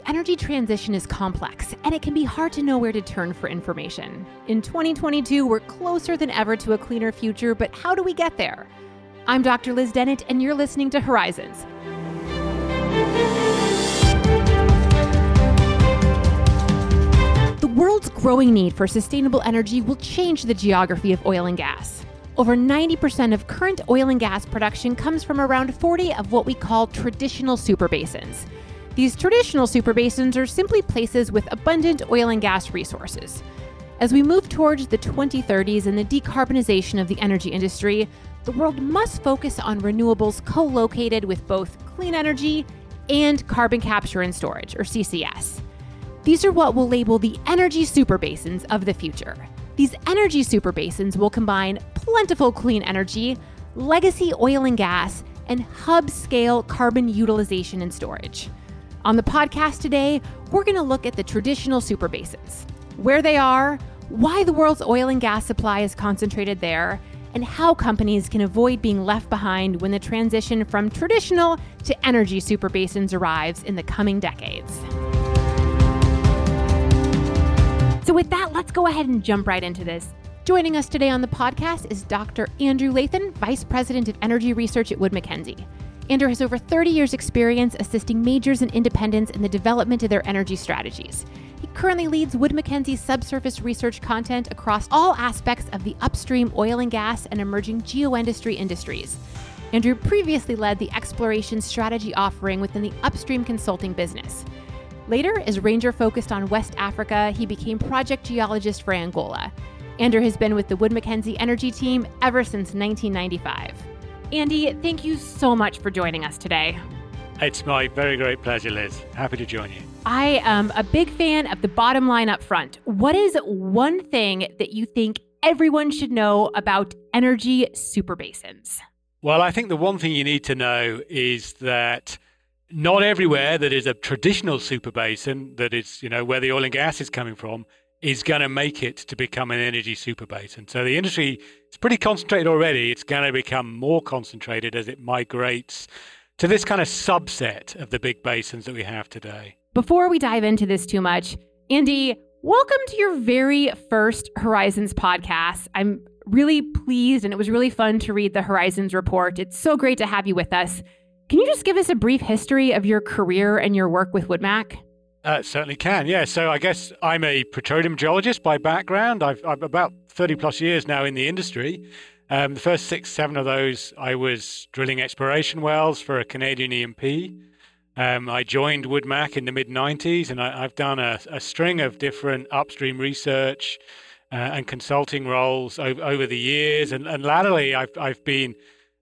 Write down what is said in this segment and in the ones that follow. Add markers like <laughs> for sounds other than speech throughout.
the energy transition is complex and it can be hard to know where to turn for information. In 2022, we're closer than ever to a cleaner future, but how do we get there? I'm Dr. Liz Dennett, and you're listening to Horizons. The world's growing need for sustainable energy will change the geography of oil and gas. Over 90% of current oil and gas production comes from around 40 of what we call traditional superbasins. These traditional superbasins are simply places with abundant oil and gas resources. As we move towards the 2030s and the decarbonization of the energy industry, the world must focus on renewables co located with both clean energy and carbon capture and storage, or CCS. These are what we'll label the energy superbasins of the future. These energy superbasins will combine plentiful clean energy, legacy oil and gas, and hub scale carbon utilization and storage. On the podcast today, we're going to look at the traditional superbasins, where they are, why the world's oil and gas supply is concentrated there, and how companies can avoid being left behind when the transition from traditional to energy superbasins arrives in the coming decades. So, with that, let's go ahead and jump right into this. Joining us today on the podcast is Dr. Andrew Latham, Vice President of Energy Research at Wood Mackenzie. Andrew has over 30 years' experience assisting majors and independents in the development of their energy strategies. He currently leads Wood Mackenzie's subsurface research content across all aspects of the upstream oil and gas and emerging geoenergy industries. Andrew previously led the exploration strategy offering within the upstream consulting business. Later, as ranger focused on West Africa, he became project geologist for Angola. Andrew has been with the Wood Mackenzie Energy Team ever since 1995. Andy, thank you so much for joining us today. It's my very great pleasure, Liz. Happy to join you. I am a big fan of the bottom line up front. What is one thing that you think everyone should know about energy superbasins? Well, I think the one thing you need to know is that not everywhere that is a traditional superbasin, that is, you know, where the oil and gas is coming from, is going to make it to become an energy superbasin. So the industry is pretty concentrated already. It's going to become more concentrated as it migrates to this kind of subset of the big basins that we have today. Before we dive into this too much, Andy, welcome to your very first Horizons podcast. I'm really pleased and it was really fun to read the Horizons report. It's so great to have you with us. Can you just give us a brief history of your career and your work with Woodmac? Uh, certainly can, yeah. So I guess I'm a petroleum geologist by background. I've, I've about 30 plus years now in the industry. Um, the first six, seven of those, I was drilling exploration wells for a Canadian E&P. Um, I joined Woodmac in the mid 90s, and I, have done a, a, string of different upstream research uh, and consulting roles over, over the years. And, and latterly, I've, I've been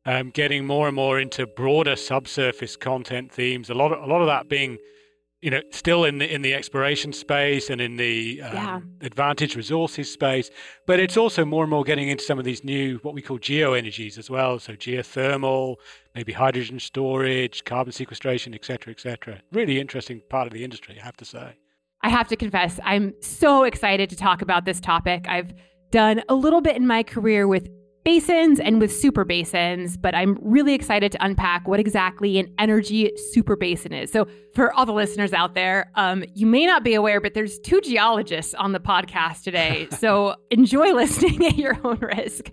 um, getting more and more into broader subsurface content themes. A lot of a lot of that being, you know, still in the in the exploration space and in the um, yeah. advantage resources space, but it's also more and more getting into some of these new what we call geoenergies as well. So geothermal, maybe hydrogen storage, carbon sequestration, etc., etc. Really interesting part of the industry, I have to say. I have to confess, I'm so excited to talk about this topic. I've done a little bit in my career with basins and with super basins, but I'm really excited to unpack what exactly an energy super basin is. So, for all the listeners out there, um, you may not be aware, but there's two geologists on the podcast today. <laughs> so, enjoy listening <laughs> at your own risk.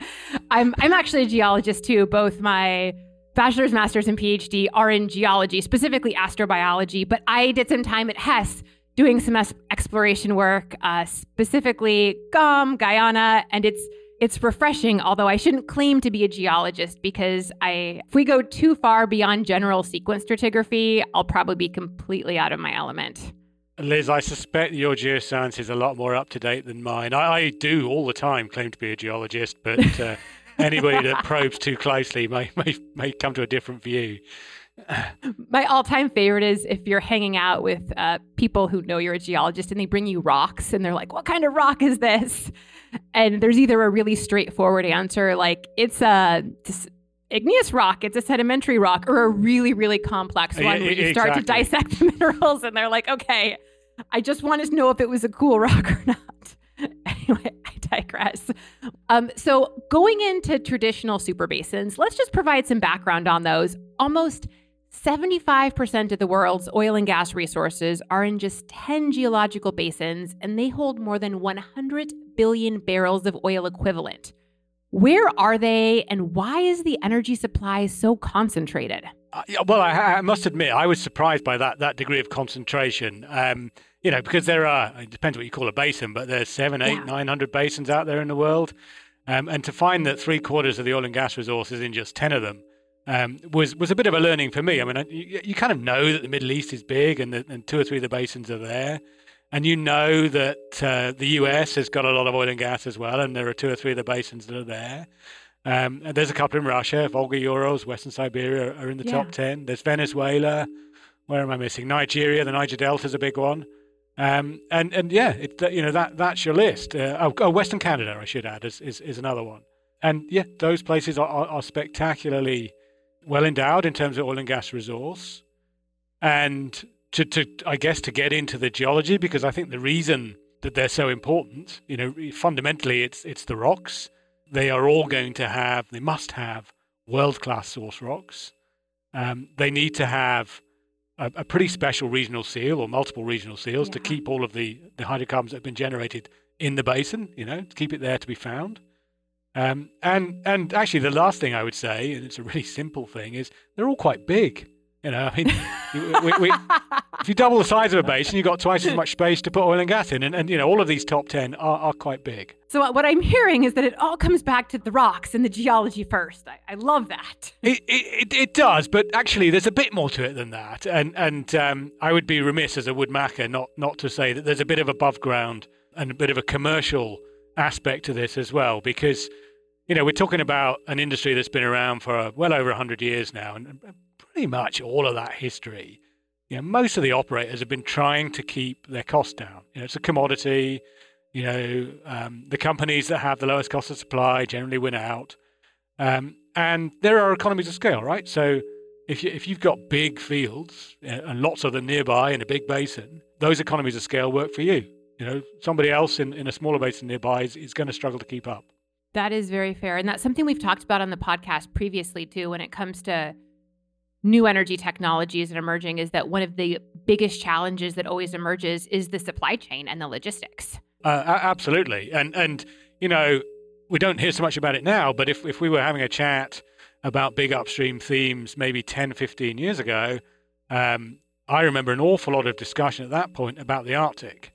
I'm, I'm actually a geologist too. Both my bachelor's, master's, and PhD are in geology, specifically astrobiology, but I did some time at Hess doing some exploration work, uh, specifically GOM, Guyana, and it's it's refreshing, although I shouldn't claim to be a geologist because I if we go too far beyond general sequence stratigraphy, I'll probably be completely out of my element. Liz, I suspect your geoscience is a lot more up to date than mine. I, I, do all the time claim to be a geologist, but uh, <laughs> anybody that probes too closely may, may, may come to a different view. <laughs> My all time favorite is if you're hanging out with uh, people who know you're a geologist and they bring you rocks and they're like, What kind of rock is this? And there's either a really straightforward answer, like it's a igneous rock, it's a sedimentary rock, or a really, really complex one where you start to dissect the <laughs> minerals and they're like, okay, I just wanted to know if it was a cool <laughs> rock or not. anyway, I digress. Um, so, going into traditional super basins, let's just provide some background on those. Almost 75% of the world's oil and gas resources are in just 10 geological basins, and they hold more than 100 billion barrels of oil equivalent. Where are they, and why is the energy supply so concentrated? Uh, well, I, I, must admit, I was surprised by that that degree of concentration. Um, you know, because there are, it depends what you call a basin, but there's seven, eight, yeah. nine hundred basins out there in the world. Um, and to find that three quarters of the oil and gas resources in just 10 of them um, was was a bit of a learning for me. I mean, you, you kind of know that the Middle East is big, and, the, and two or three of the basins are there, and you know that uh, the US has got a lot of oil and gas as well, and there are two or three of the basins that are there. Um, and there's a couple in Russia, Volga Urals, Western Siberia are in the yeah. top ten. There's Venezuela. Where am I missing? Nigeria. The Niger Delta is a big one. Um, and and yeah, it, you know that that's your list. Uh, oh, oh, Western Canada, I should add, is, is, is another one. And yeah, those places are, are, are spectacularly well endowed in terms of oil and gas resource. And to, to, I guess, to get into the geology, because I think the reason that they're so important, you know, fundamentally it's, it's the rocks. They are all going to have, they must have world class source rocks. Um, they need to have a, a, pretty special regional seal or multiple regional seals yeah. to keep all of the, the hydrocarbons that have been generated in the basin, you know, to keep it there to be found. Um, and and actually, the last thing I would say, and it's a really simple thing, is they're all quite big. You know, I mean, we, we, if you double the size of a basin, you've got twice as much space to put oil and gas in, and, and you know, all of these top ten are, are quite big. So what I'm hearing is that it all comes back to the rocks and the geology first. I, I love that. It, it, it does, but actually, there's a bit more to it than that, and and um, I would be remiss as a woodmaker not not to say that there's a bit of above ground and a bit of a commercial aspect to this as well, because you know, we're talking about an industry that's been around for well over 100 years now, and pretty much all of that history, you know, most of the operators have been trying to keep their costs down. You know, it's a commodity. You know, um, the companies that have the lowest cost of supply generally win out, um, and there are economies of scale, right? So if you, if you've got big fields and lots of them nearby in a big basin, those economies of scale work for you. You know, somebody else in, in a smaller basin nearby is, is going to struggle to keep up. That is very fair. And that's something we've talked about on the podcast previously, too, when it comes to new energy technologies and emerging, is that one of the biggest challenges that always emerges is the supply chain and the logistics. Uh, absolutely. And, and, you know, we don't hear so much about it now, but if, if we were having a chat about big upstream themes maybe 10, 15 years ago, um, I remember an awful lot of discussion at that point about the Arctic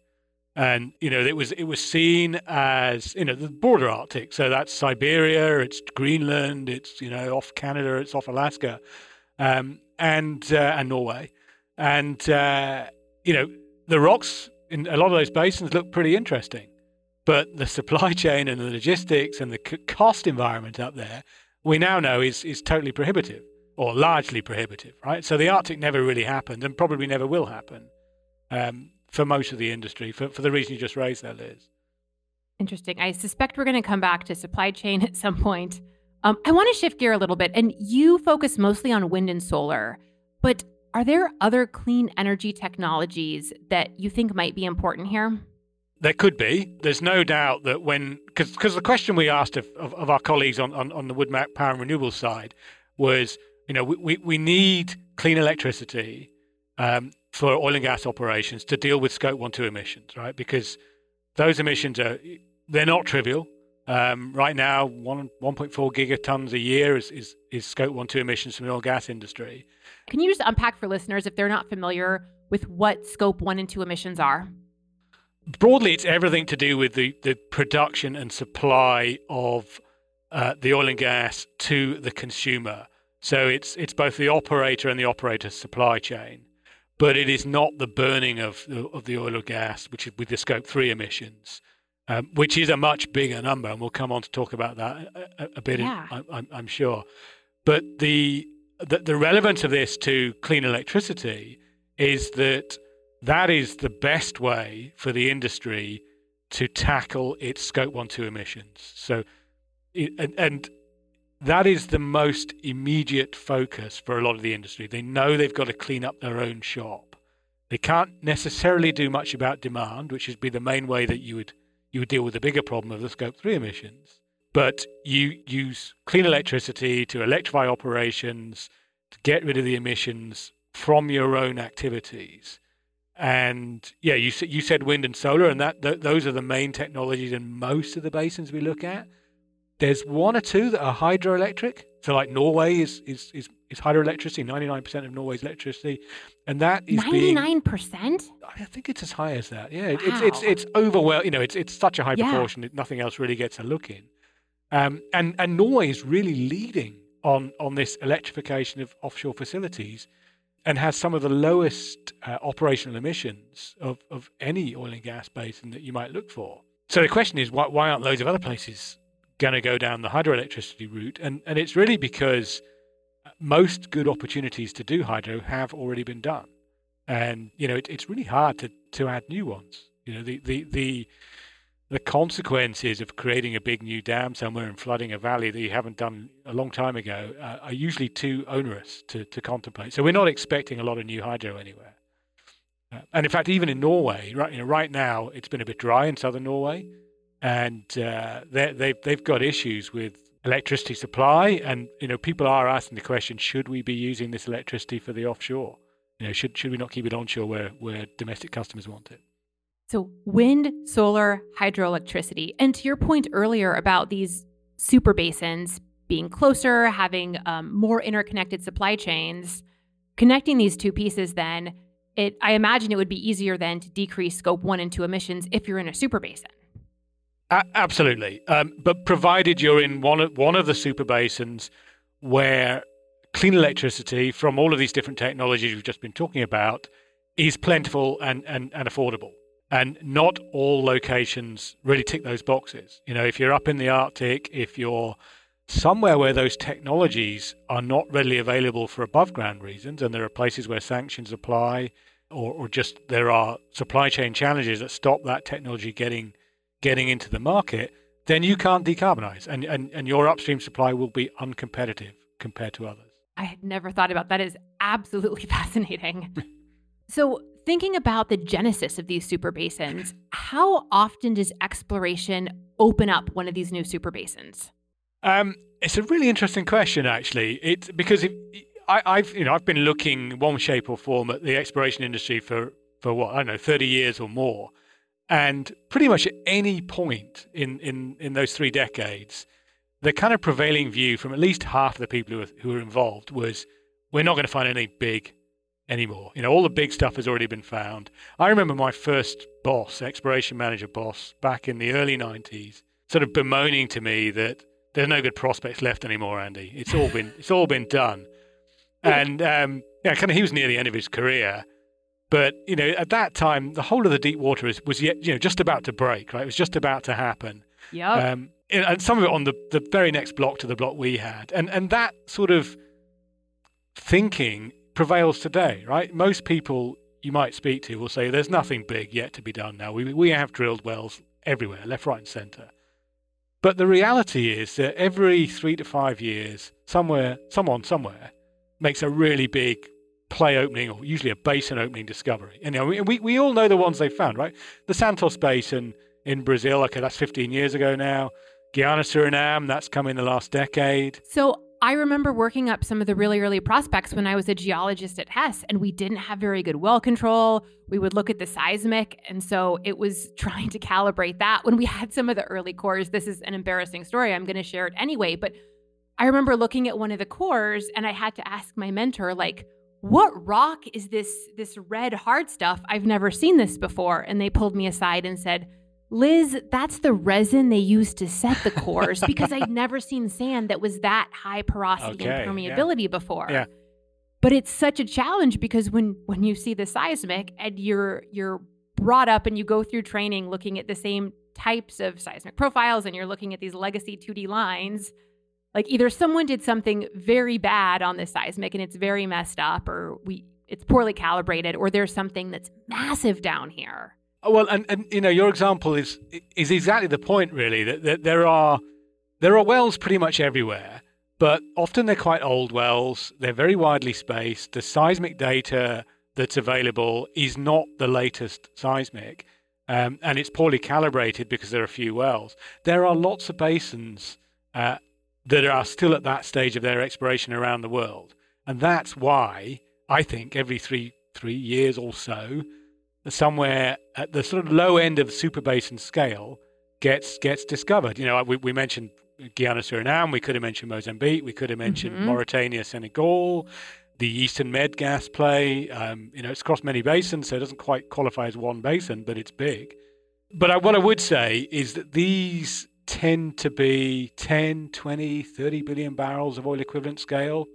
and you know it was it was seen as you know the border Arctic, so that's Siberia, it's Greenland, it's you know off Canada, it's off Alaska, um, and uh, and Norway, and uh, you know the rocks in a lot of those basins look pretty interesting, but the supply <laughs> chain and the logistics and the cost environment up there, we now know is is totally prohibitive or largely prohibitive, right? So the Arctic never really happened and probably never will happen. Um, for most of the industry for, for the reason you just raised there, Liz. Interesting. I suspect we're going to come back to supply chain <laughs> at some point. Um, I want to shift gear a little bit, and you focus mostly on wind and solar, but are there other clean energy technologies that you think might be important here? There could be. There's no doubt that when, because the question we asked of, of, of, our colleagues on, on, on the WoodMac Power and Renewables side was, you know, we, we, we need clean electricity um, for oil and gas operations to deal with scope 1 2 emissions, right? Because those emissions are they're not trivial. Um, right now, one, 1.4 gigatons a year is, is, is scope 1 2 emissions from the oil and gas industry. Can you just unpack for listeners if they're not familiar with what scope 1 and 2 emissions are? Broadly, it's everything to do with the, the production and supply of uh, the oil and gas to the consumer. So it's it's both the operator and the operator's supply chain but it is not the burning of of the oil or gas, which is with the scope three emissions, um, which is a much bigger number, and we'll come on to talk about that a, a bit. Yeah. In, I, I'm sure, but the, the the relevance of this to clean electricity is that that is the best way for the industry to tackle its scope one two emissions. So, and, and that is the most immediate focus for a lot of the industry. They know they've got to clean up their own shop. They can't necessarily do much about demand, which would be the main way that you would you would deal with the bigger problem of the scope three emissions. But you use clean electricity to electrify operations, to get rid of the emissions from your own activities. And yeah, you you said wind and solar, and that th- those are the main technologies in most of the basins we look at. There's one or two that are hydroelectric. So like Norway is is is, is hydroelectricity, 99% of Norway's electricity, and that is 99%. I think it's as high as that. Yeah, wow. it's it's it's overwhelming. You know, it's it's such a high yeah. proportion that nothing else really gets a look in. Um, and and Norway is really leading on on this electrification of offshore facilities and has some of the lowest uh, operational emissions of, of any oil and gas basin that you might look for. So the question is, why, why aren't loads of other places going to go down the hydroelectricity route? And, and it's really because most good opportunities to do hydro have already been done. And, you know, it, it's really hard to, to add new ones. You know, the, the, the, the consequences of creating a big new dam somewhere and flooding a valley that you haven't done a long time ago uh, are usually too onerous to, to contemplate. So we're not expecting a lot of new hydro anywhere. Uh, and in fact, even in Norway, right, you know, right now it's been a bit dry in southern Norway, and uh, they've they've got issues with electricity supply, and you know people are asking the question: Should we be using this electricity for the offshore? You know, should should we not keep it onshore where where domestic customers want it? So, wind, solar, hydroelectricity. And to your point earlier about these super basins being closer, having um, more interconnected supply chains, connecting these two pieces, then it, I imagine it would be easier then to decrease scope one and two emissions if you're in a super basin. A- absolutely. Um, but provided you're in one of, one of the super basins where clean electricity from all of these different technologies we've just been talking about is plentiful and, and, and affordable. And not all locations really tick those boxes. You know, if you're up in the Arctic, if you're somewhere where those technologies are not readily available for above ground reasons, and there are places where sanctions apply, or, or just there are supply chain challenges that stop that technology getting getting into the market, then you can't decarbonize, and, and, and your upstream supply will be uncompetitive compared to others. I had never thought about that. Is absolutely <laughs> fascinating. so thinking about the genesis of these super basins, how often does exploration open up one of these new super basins? Um, it's a really interesting question, actually. It's because it, I, have you know I've been looking one shape or form at the exploration industry for for what I don't know thirty years or more, and pretty much at any point in in in those three decades, the kind of prevailing view from at least half of the people who were, who were involved was we're not going to find any big anymore. You know, all the big stuff has already been found. I remember my first boss, exploration manager boss, back in the early 90s, sort of bemoaning to me that there's no good prospects left anymore, Andy. It's all been it's all been done. <laughs> And um, yeah, kind of he was near the end of his career. But you know, at that time, the whole of the deep water was, was yet you know just about to break. Right, it was just about to happen. Yeah. Um, and some of it on the the very next block to the block we had, and and that sort of thinking prevails today, right? Most people you might speak to will say there's nothing big yet to be done now. We, we have drilled wells everywhere, left, right, and centre. But the reality is that every three to five years, somewhere, someone somewhere makes a really big play opening or usually a basin opening discovery. And you know, we, we all know the ones they found, right? The Santos Basin in Brazil, okay, that's 15 years ago now. Guyana Suriname, that's come in the last decade. So I remember working up some of the really early prospects when I was a geologist at Hess, and we didn't have very good well control. We would look at the seismic, and so it was <laughs> trying to calibrate that. When we had some of the early cores, this is an embarrassing story. I'm going to share it anyway, but I remember looking at one of the cores, and I had to ask my mentor, like, "What rock is this? This red hard stuff? I've never seen this before." And they pulled me aside and said Liz, that's the resin they used to set the cores because I'd never seen sand that was that high porosity okay, and permeability yeah. before. Yeah. But it's such a challenge because when when you see the seismic and you're you're brought up and you go through training looking at the same types of seismic profiles and you're looking at these legacy 2D lines, like either someone did something very bad on the seismic and it's very messed up or we it's poorly calibrated or there's something that's massive down here. Well, and, and you know, your example is is exactly the point, really. That, that there are there are wells pretty much everywhere, but often they're quite old wells. They're very widely spaced. The seismic data that's available is not the latest seismic, um, and it's poorly calibrated because there are few wells. There are lots of basins uh, that are still at that stage of their exploration around the world. And that's why I think every three three years or so, somewhere at the sort of low end of super basin scale gets gets discovered. You know, we, we mentioned Guyana, Suriname. We could have mentioned Mozambique. We could have mentioned mm-hmm. Mauritania, Senegal, the Eastern Med gas play. Um, you know, it's across many basins, so it doesn't quite qualify as one basin, but it's big. But I, what I would say is that these tend to be 10, 20, 30 billion barrels of oil equivalent scale,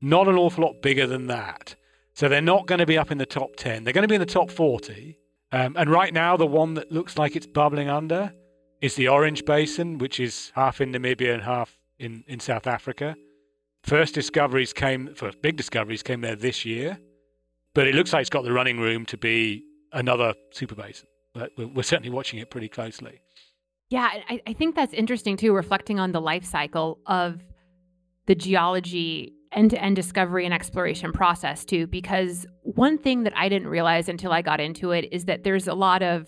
not an awful lot bigger than that. So they're not going to be up in the top 10. They're going to be in the top 40. Um, and right now, the one that looks like it's bubbling under is the Orange Basin, which is half in Namibia and half in, in South Africa. First discoveries came, first big discoveries came there this year, but it looks like it's got the running room to be another super basin. But we're, we're certainly watching it pretty closely. Yeah, I, I think that's interesting too, reflecting on the life cycle of the geology end to end discovery and exploration process too. Because one thing that I didn't realize until I got into it is that there's a lot of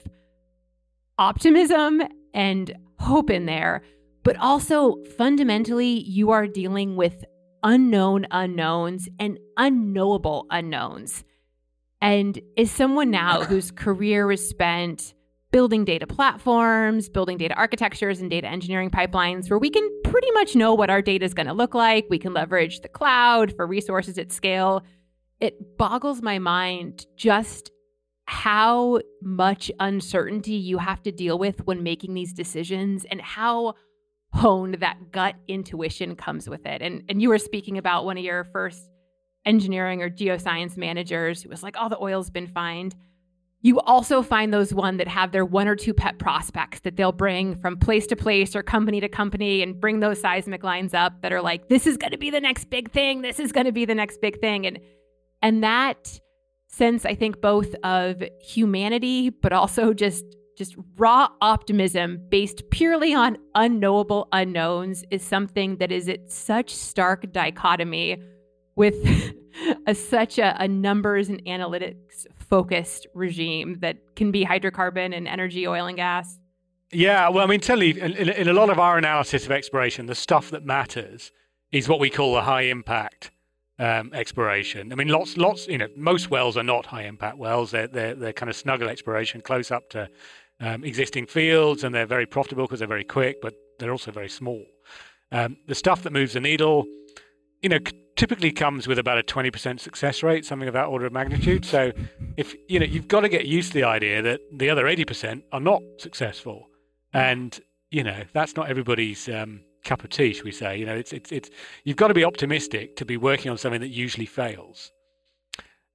optimism and hope in there. But also, fundamentally, you are dealing with unknown unknowns and unknowable unknowns. And as someone now whose career was spent building data platforms, building data architectures, and data engineering pipelines where we can pretty much know what our data is going to look like, we can leverage the cloud for resources at scale. It boggles my mind just how much uncertainty you have to deal with when making these decisions and how honed that gut intuition comes with it. And and you were speaking about one of your first engineering or geoscience managers who was like, "Oh, the oil's been fined." You also find those one that have their one or two pet prospects that they'll bring from place to place or company to company and bring those seismic lines up that are like, "This is going to be the next big thing. This is going to be the next big thing." And and that sense, I think, both of humanity, but also just just raw optimism based purely on unknowable unknowns is something that is at such stark dichotomy with <laughs> a, such a, a, numbers and analytics focused regime that can be hydrocarbon and energy, oil and gas. Yeah, well, I mean, certainly in, in a lot of our analysis of exploration, the stuff that matters is what we call the high impact um, exploration. I mean, lots, lots. You know, most wells are not high impact wells. They're they're, they're kind of snuggle exploration, close up to um, existing fields, and they're very profitable because they're very quick, but they're also very small. Um, the stuff that moves the needle, you know, typically comes with about a 20% success rate, something of that order of magnitude. So, if you know, you've got to get used to the idea that the other 80% are not successful, and you know, that's not everybody's um, cup of tea, should we say? You know, it's it's it's you've got to be optimistic to be working on something that usually fails.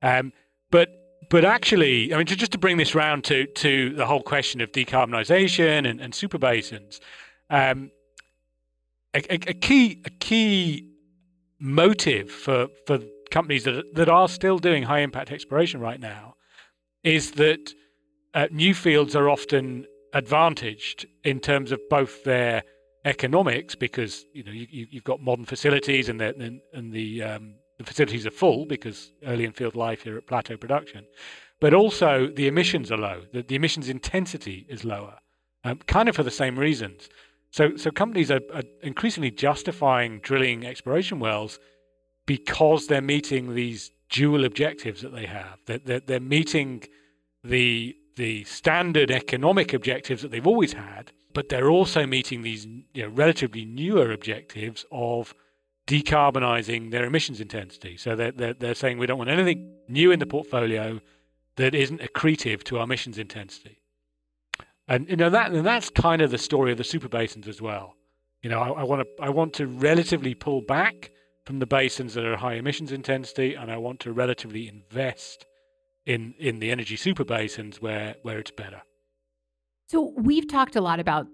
Um, but but actually, I mean, to, just to bring this round to to the whole question of decarbonisation and, and super basins, um, a, a, a, key a key motive for for companies that that are still doing high impact exploration right now is that uh, new fields are often advantaged in terms of both their economics because you know you, have got modern facilities and the and, and the um, the facilities are full because early in field life you're at plateau production, but also the emissions are low. The, the emissions intensity is lower, um, kind of for the same reasons. So so companies are, are increasingly justifying drilling exploration wells because they're meeting these dual objectives that they have. That they're, they're meeting the the standard economic objectives that they've always had but they're also meeting these you know, relatively newer objectives of decarbonising their emissions intensity. So they're, they're, they're saying we don't want anything new in the portfolio that isn't accretive to our emissions intensity. And you know that and that's kind of the story of the super basins as well. You know, I, want to I want to relatively pull back from the basins that are high emissions intensity, and I want to relatively invest in in the energy super basins where where it's better. So we've talked a lot about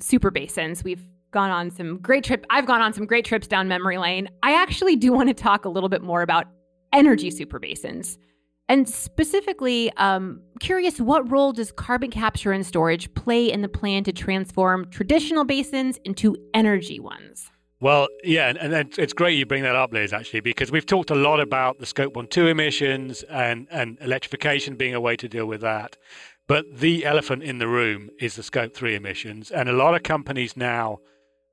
super basins. We've gone on some great trip. I've gone on some great trips down memory lane. I actually do want to talk a little bit more about energy super basins. And specifically, um, curious what role does carbon capture and storage play in the plan to transform traditional basins into energy ones? Well, yeah, and, and it's great you bring that up, Liz, actually, because we've talked a lot about the scope one, two emissions and, and electrification being a way to deal with that. But the elephant in the room is the scope three emissions. And a lot of companies now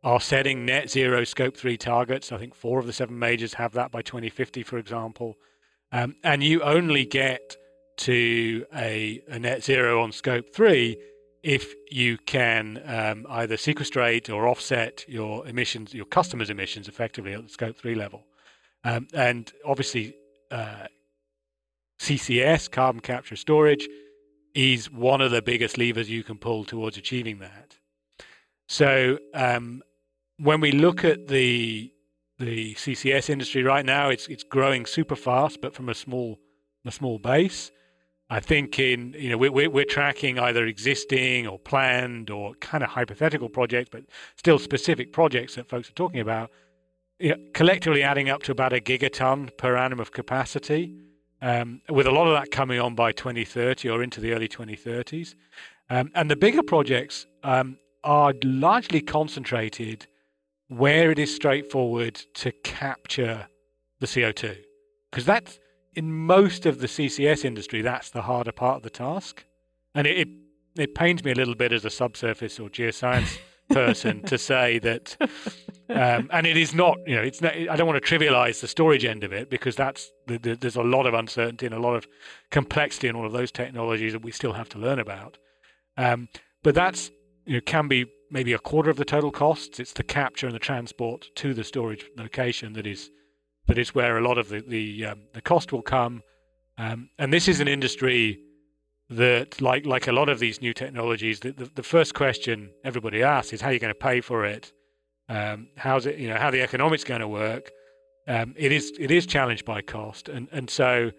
are setting net zero scope three targets. I think four of the seven majors have that by 2050, for example. Um, and you only get to a, a, net zero on scope three if you can um, either sequestrate or offset your emissions, your customers' emissions effectively at the scope three level. Um, and obviously, uh, CCS, carbon capture storage, is one of the biggest levers you can pull towards achieving that. So um, when we look at the the CCS industry right now, it's it's growing super fast, but from a small a small base. I think in you know we're we're tracking either existing or planned or kind of hypothetical projects, but still specific projects that folks are talking about. You know, collectively adding up to about a gigaton per annum of capacity um, with a lot of that coming on by 2030 or into the early 2030s. Um, and the bigger projects um, are largely concentrated where it is straightforward to capture the CO2. Because that's in most of the CCS industry, that's the harder part of the task. And it, it, it pains me a little bit as a subsurface or geoscience <laughs> person to say that um, and it is not you know it's not, i don't want to trivialize the storage end of it because that's the, the, there's a lot of uncertainty and a lot of complexity in all of those technologies that we still have to learn about um, but that's you know can be maybe a quarter of the total costs. It's the capture and the transport to the storage location that is that is where a lot of the the, um, the cost will come. Um, and this is an industry that like like a lot of these new technologies the, the, the first question everybody asks is how are you going to pay for it. Um, how's it you know how the economics going to work? Um, it is it is challenged by cost. And and so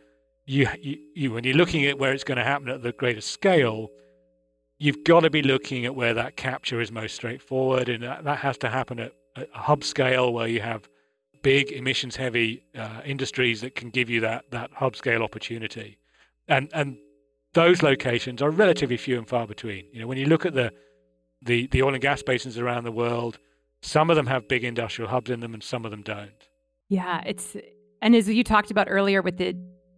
you, you, you when you're looking at where it's going to happen at the greatest scale you've got to be looking at where that capture is most straightforward and that, that has to happen at, a hub scale where you have big emissions heavy uh, industries that can give you that that hub scale opportunity and and those locations are relatively few and far between. You know, when you look at the, the, the oil and gas basins around the world, some of them have big industrial hubs in them and some of them don't. Yeah, it's and as you talked about earlier with the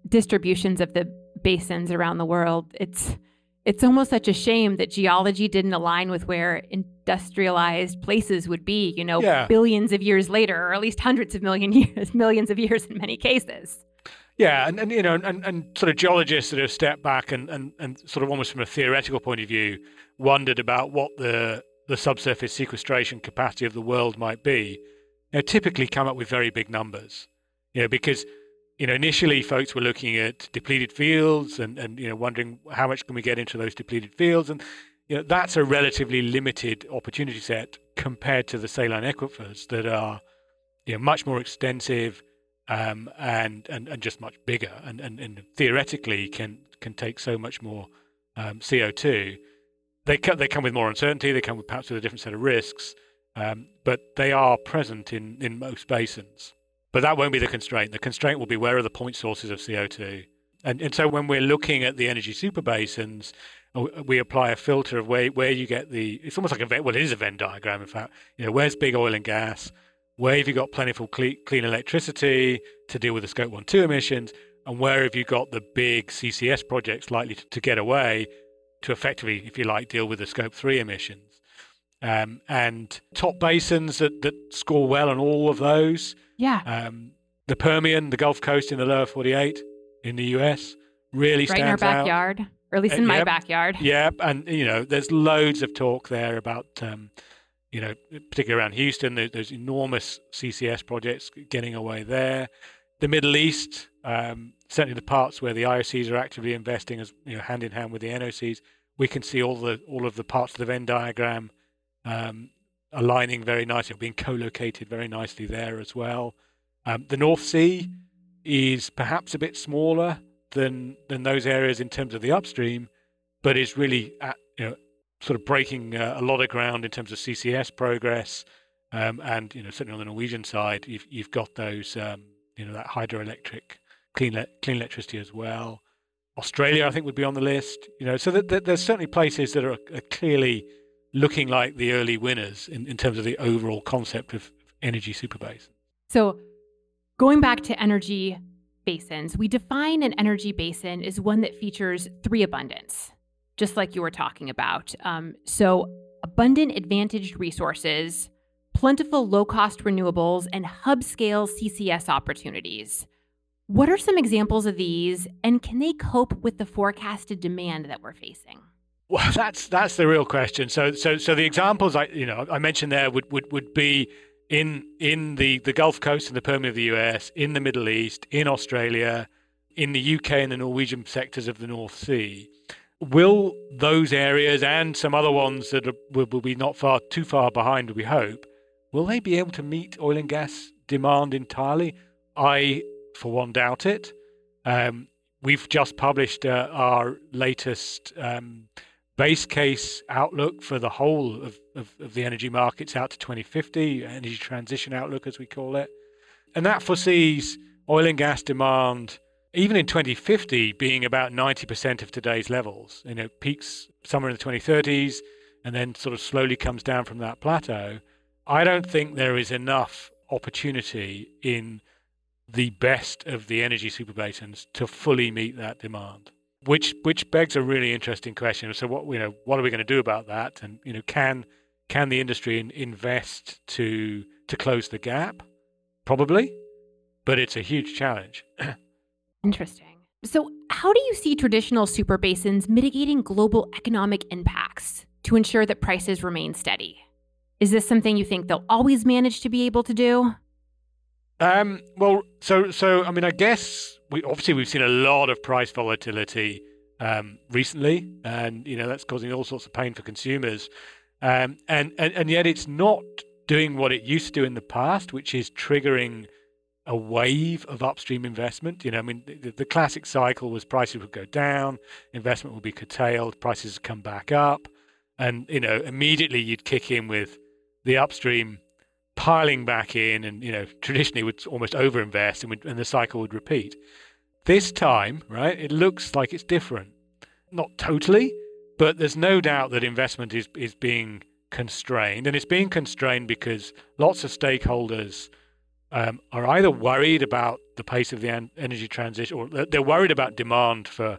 distributions of the basins around the world, it's it's almost such a shame that geology didn't align with where industrialized places would be, you know, yeah. billions of years later, or at least hundreds of million <laughs> years, millions of years in many cases. Yeah, and, and you know, and, and sort of geologists that have stepped back and, and, and sort of almost from a theoretical point of view wondered about what the the subsurface sequestration capacity of the world might be, you know, typically come up with very big numbers. You know, because you know initially folks were looking at depleted fields and, and you know wondering how much can we get into those depleted fields and you know that's a relatively limited opportunity set compared to the saline aquifers that are you know much more extensive um, and, and and just much bigger, and, and, and theoretically can can take so much more um, CO2. They come, they come with more uncertainty. They come with perhaps with a different set of risks, um, but they are present in, in most basins. But that won't be the constraint. The constraint will be where are the point sources of CO2. And, and so when we're looking at the energy super basins, uh, we apply a filter of where, where you get the, it's almost like a, well, it is a Venn diagram, in fact. You know, where's big oil and gas? Where have you got plentiful clean electricity to deal with the scope 1 2 emissions? And where have you got the big CCS projects likely to, to get away to effectively, if you like, deal with the scope 3 emissions? Um, and top basins that, that score well on all of those. Yeah. Um, the Permian, the Gulf Coast in the lower 48 in the US really right stands in our backyard, out. or at least in uh, my yep, backyard. <laughs> Yep. And, you know, there's loads of talk there about um, you know, particularly around Houston, there's enormous CCS projects getting away there. The Middle East, um, certainly the parts where the IOCs are actively investing, as you know, hand in hand with the NOCs, we can see all the all of the parts of the Venn diagram um, aligning very nicely, being co-located very nicely there as well. Um, the North Sea is perhaps a bit smaller than than those areas in terms of the upstream, but is really at, you know sort of breaking uh, a lot of ground in terms of CCS progress. Um, and you know, certainly on the Norwegian side, you've you've got those um, you know that hydroelectric clean le- clean electricity as well. Australia, I think, would be on the list. You know, so that, that there's certainly places that are, are, clearly looking like the early winners in, in terms of the overall concept of energy super basins. So, going back to energy basins, we define an energy basin as one that features three abundance just like you were talking about. Um, so, abundant advantaged resources, plentiful low cost renewables, and hub scale CCS opportunities. What are some examples of these, and can they cope with the forecasted demand that we're facing? Well, <laughs> that's that's the real question. So, so, so the examples I you know I mentioned there would, would, would be in in the, the Gulf Coast and the Permian of the US, in the Middle East, in Australia, in the UK and the Norwegian sectors of the North Sea. Will those areas and some other ones that are, will, will be not far too far behind, we hope, will they be able to meet oil and gas demand entirely? I, for one, doubt it. Um, we've just published uh, our latest um, base case outlook for the whole of, of, of, the energy markets out to 2050, energy transition outlook, as we call it. And that foresees oil and gas demand, even in 2050, being about 90% of today's levels. You know, peaks somewhere in the 2030s and then sort of slowly comes down from that plateau. I don't think there is enough opportunity in the best of the energy superbasins to fully meet that demand which which begs a really interesting question. So what you know, what are we going to do about that? And you know, can can the industry invest to to close the gap? Probably, but it's a huge challenge. <clears throat> Interesting. So, how do you see traditional super basins mitigating global economic impacts to ensure that prices remain steady? Is this something you think they'll always manage to be able to do? Um, well, so so I mean, I guess we obviously we've seen a lot of price volatility um, recently, and you know that's causing all sorts of pain for consumers. Um, and, and and yet it's not doing what it used to do in the past, which is triggering a wave of upstream investment. You know, I mean, the, the classic cycle was prices would go down, investment would be curtailed, prices would come back up, and you know immediately you'd kick in with the upstream piling back in, and you know traditionally would almost overinvest, and, and the cycle would repeat. This time, right, it looks like it's different. Not totally, but there's no doubt that investment is is being constrained, and it's being constrained because lots of stakeholders um, are either worried about the pace of the en- energy transition, or they're worried about demand for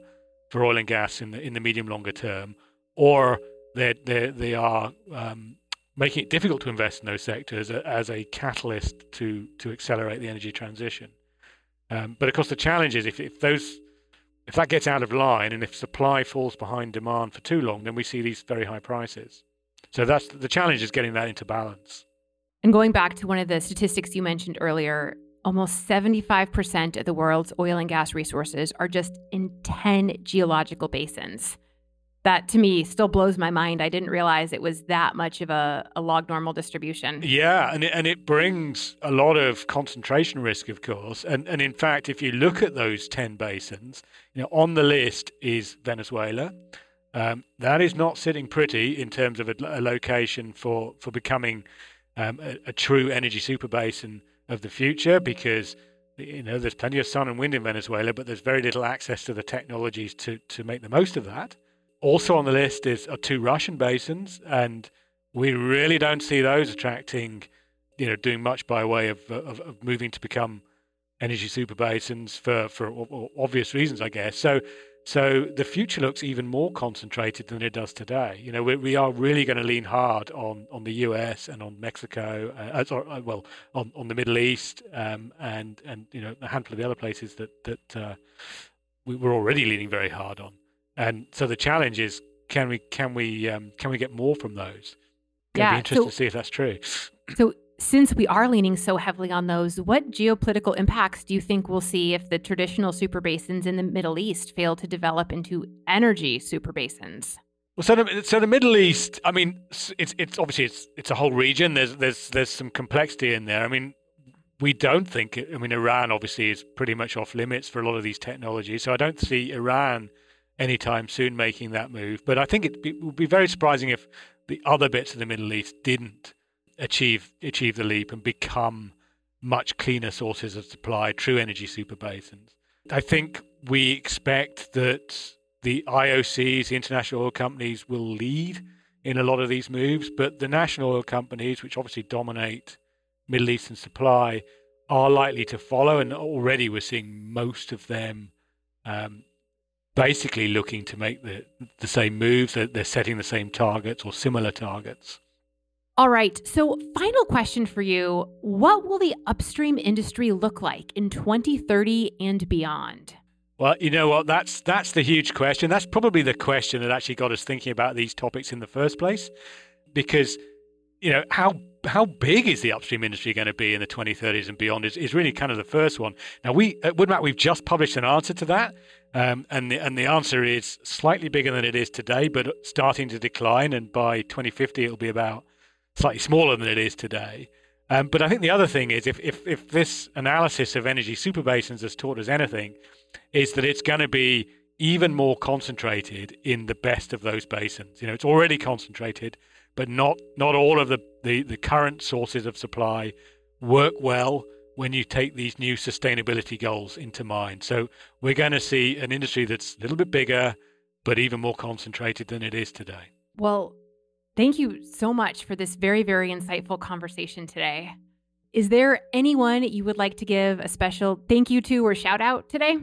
for oil and gas in the in the medium longer term, or they they they are um, making it difficult to invest in those sectors as a catalyst to to accelerate the energy transition. Um, but of course, the challenge is if, if those if that gets out of line and if supply falls behind demand for too long, then we see these very high prices. So that's the challenge is getting that into balance. And going back to one of the statistics you mentioned earlier, almost 75% of the world's oil and gas resources are just in 10 geological basins that to me still blows my mind. I didn't realize it was that much of a, a log normal distribution. Yeah, and it, and it brings a lot of concentration risk, of course. And and in fact, if you look at those ten basins, you know, on the list is Venezuela. Um, that is not sitting pretty in terms of a, a location for for becoming um, a, a true energy super basin of the future because you know there's plenty of sun and wind in Venezuela, but there's very little access to the technologies to to make the most of that. Also on the list is are two Russian basins, and we really don't see those attracting, you know, doing much by way of of, of moving to become energy super basins for for obvious reasons, I guess. So. So the future looks even more concentrated than it does today. You know, we, we are really going to lean hard on, on the US and on Mexico, uh, or, uh, well, on, on the Middle East, um, and and you know a handful of the other places that that uh, we, we're already leaning very hard on. And so the challenge is, can we can we um, can we get more from those? It'll yeah, be interesting so, to see if that's true. So since we are leaning so heavily on those, what geopolitical impacts do you think we'll see if the traditional super basins in the Middle East fail to develop into energy super basins? Well, so the, so the Middle East, I mean, it's it's obviously it's it's a whole region. There's there's there's some complexity in there. I mean, we don't think. I mean, Iran obviously is pretty much off limits for a lot of these technologies. So I don't see Iran anytime soon making that move. But I think it would be very surprising if the other bits of the Middle East didn't achieve achieve the leap and become much cleaner sources of supply, true energy super basins. I think we expect that the IOCs, the international oil companies, will lead in a lot of these moves, but the national oil companies, which obviously dominate Middle Eastern supply, are likely to follow. And already we're seeing most of them um, basically looking to make the the same moves. They're, they're setting the same targets or similar targets. All right. So, final question for you What will the upstream industry look like in 2030 and beyond? Well, you know what? That's that's the huge question. That's probably the question that actually got us thinking about these topics in the first place, because you know how how big is the upstream industry going to be in the 2030s and beyond is, is really kind of the first one. Now we at Woodmac we've just published an answer to that, um, and the and the answer is slightly bigger than it is today, but starting to decline, and by 2050 it'll be about slightly smaller than it is today. Um, but I think the other thing is if, if, if this analysis of energy super basins has taught us anything, is that it's going to be even more concentrated in the best of those basins. You know, it's already concentrated, but not not all of the, the, the current sources of supply work well when you take these new sustainability goals into mind. So we're going to see an industry that's a little bit bigger, but even more concentrated than it is today. Well, Thank you so much for this very, very insightful conversation today. Is there anyone you would like to give a special thank you to or shout out today?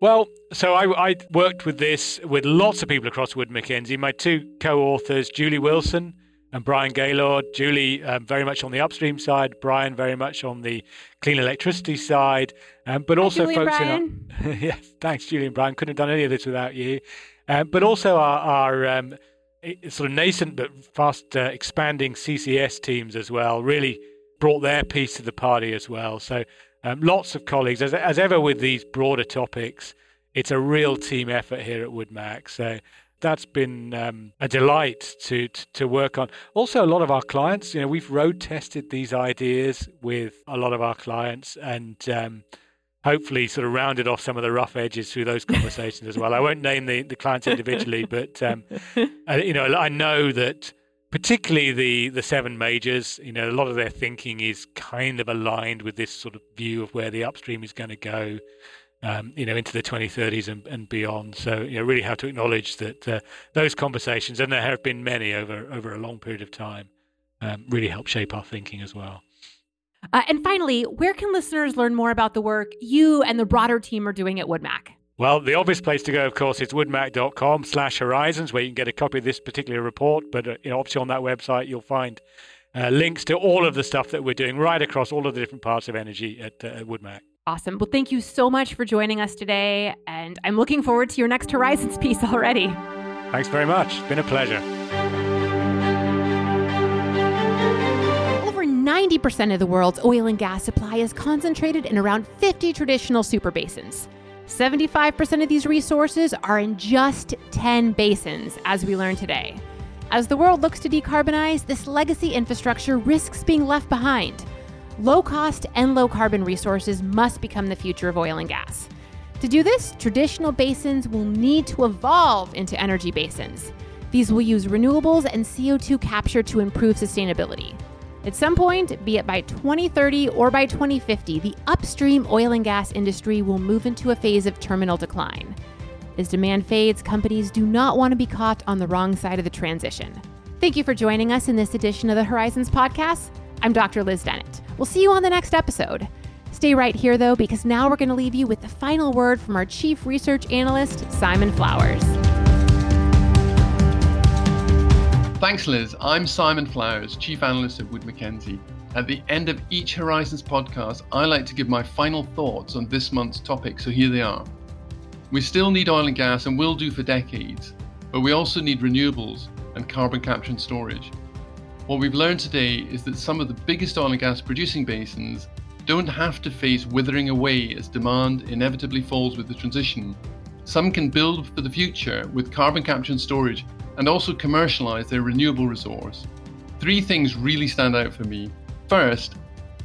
Well, so I, I worked with this with lots of people across Wood Mackenzie. My two co-authors, Julie Wilson and Brian Gaylord. Julie um, very much on the upstream side, Brian very much on the clean electricity side, um, but Hi, also Julie folks and in. <laughs> yes, thanks, Julie and Brian. Couldn't have done any of this without you. Um, but also our, our um, sort of nascent but fast uh, expanding CCS teams as well really brought their piece to the party as well. So um, lots of colleagues, as, as ever with these broader topics, it's a real team effort here at Woodmac. So that's been um, a delight to, to, work on. Also, a lot of our clients, you know, we've road tested these ideas with a lot of our clients, and um, hopefully sort of rounded off some of the rough edges through those <laughs> conversations as well. I won't name the, the clients individually, but um, <laughs> uh, you know, I know that particularly the the seven majors, you know, a lot of their thinking is kind of aligned with this sort of view of where the upstream is going to go. Um, you know, into the 2030s and, and beyond. So, you know, really have to acknowledge that uh, those conversations, and there have been many over over a long period of time, um, really help shape our thinking as well. Uh, and finally, where can listeners learn more about the work you and the broader team are doing at Woodmac? Well, the obvious place to go, of course, is woodmac.com slash horizons, where you can get a copy of this particular report. But uh, you know, obviously on that website, you'll find uh, links to all of the stuff that we're doing right across all of the different parts of energy at, uh, at Woodmac. Awesome. Well, thank you so much for joining us today. And I'm looking forward to your next Horizons piece already. Thanks very much. It's been a pleasure. Over 90% of the world's oil and gas supply is concentrated in around 50 traditional super basins. 75% of these resources are in just 10 basins, as we learned today. As the world looks to decarbonize, this legacy infrastructure risks being left behind. Low cost and low carbon resources must become the future of oil and gas. To do this, traditional basins will need to evolve into energy basins. These will use renewables and CO2 capture to improve sustainability. At some point, be it by 2030 or by 2050, the upstream oil and gas industry will move into a phase of terminal decline. As demand fades, companies do not want to be caught on the wrong side of the transition. Thank you for joining us in this edition of the Horizons Podcast. I'm Dr. Liz Dennett. We'll see you on the next episode. Stay right here, though, because now we're going to leave you with the final word from our Chief Research Analyst, Simon Flowers. Thanks, Liz. I'm Simon Flowers, Chief Analyst at Wood Mackenzie. At the end of each Horizons podcast, I like to give my final thoughts on this month's topic, so here they are. We still need oil and gas and will do for decades, but we also need renewables and carbon capture and storage. What we've learned today is that some of the biggest oil and gas producing basins don't have to face withering away as demand inevitably falls with the transition. Some can build for the future with carbon capture and storage and also commercialize their renewable resource. Three things really stand out for me. First,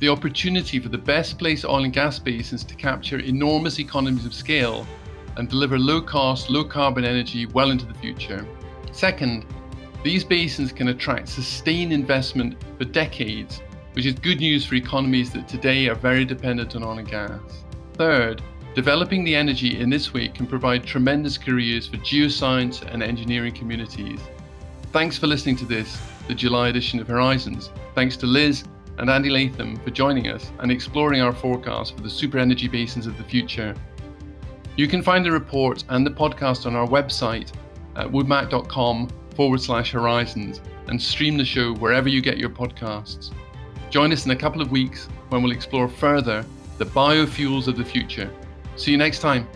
the opportunity for the best placed oil and gas basins to capture enormous economies of scale and deliver low cost, low carbon energy well into the future. Second, these basins can attract sustained investment for decades, which is good news for economies that today are very dependent on oil and gas. Third, Developing the energy in this way can provide tremendous careers for geoscience and engineering communities. Thanks for listening to this, the July edition of Horizons. Thanks to Liz and Andy Latham for joining us and exploring our forecast for the super energy basins of the future. You can find the report and the podcast on our website at woodmac.com forward slash horizons and stream the show wherever you get your podcasts. Join us in a couple of weeks when we'll explore further the biofuels of the future. See you next time.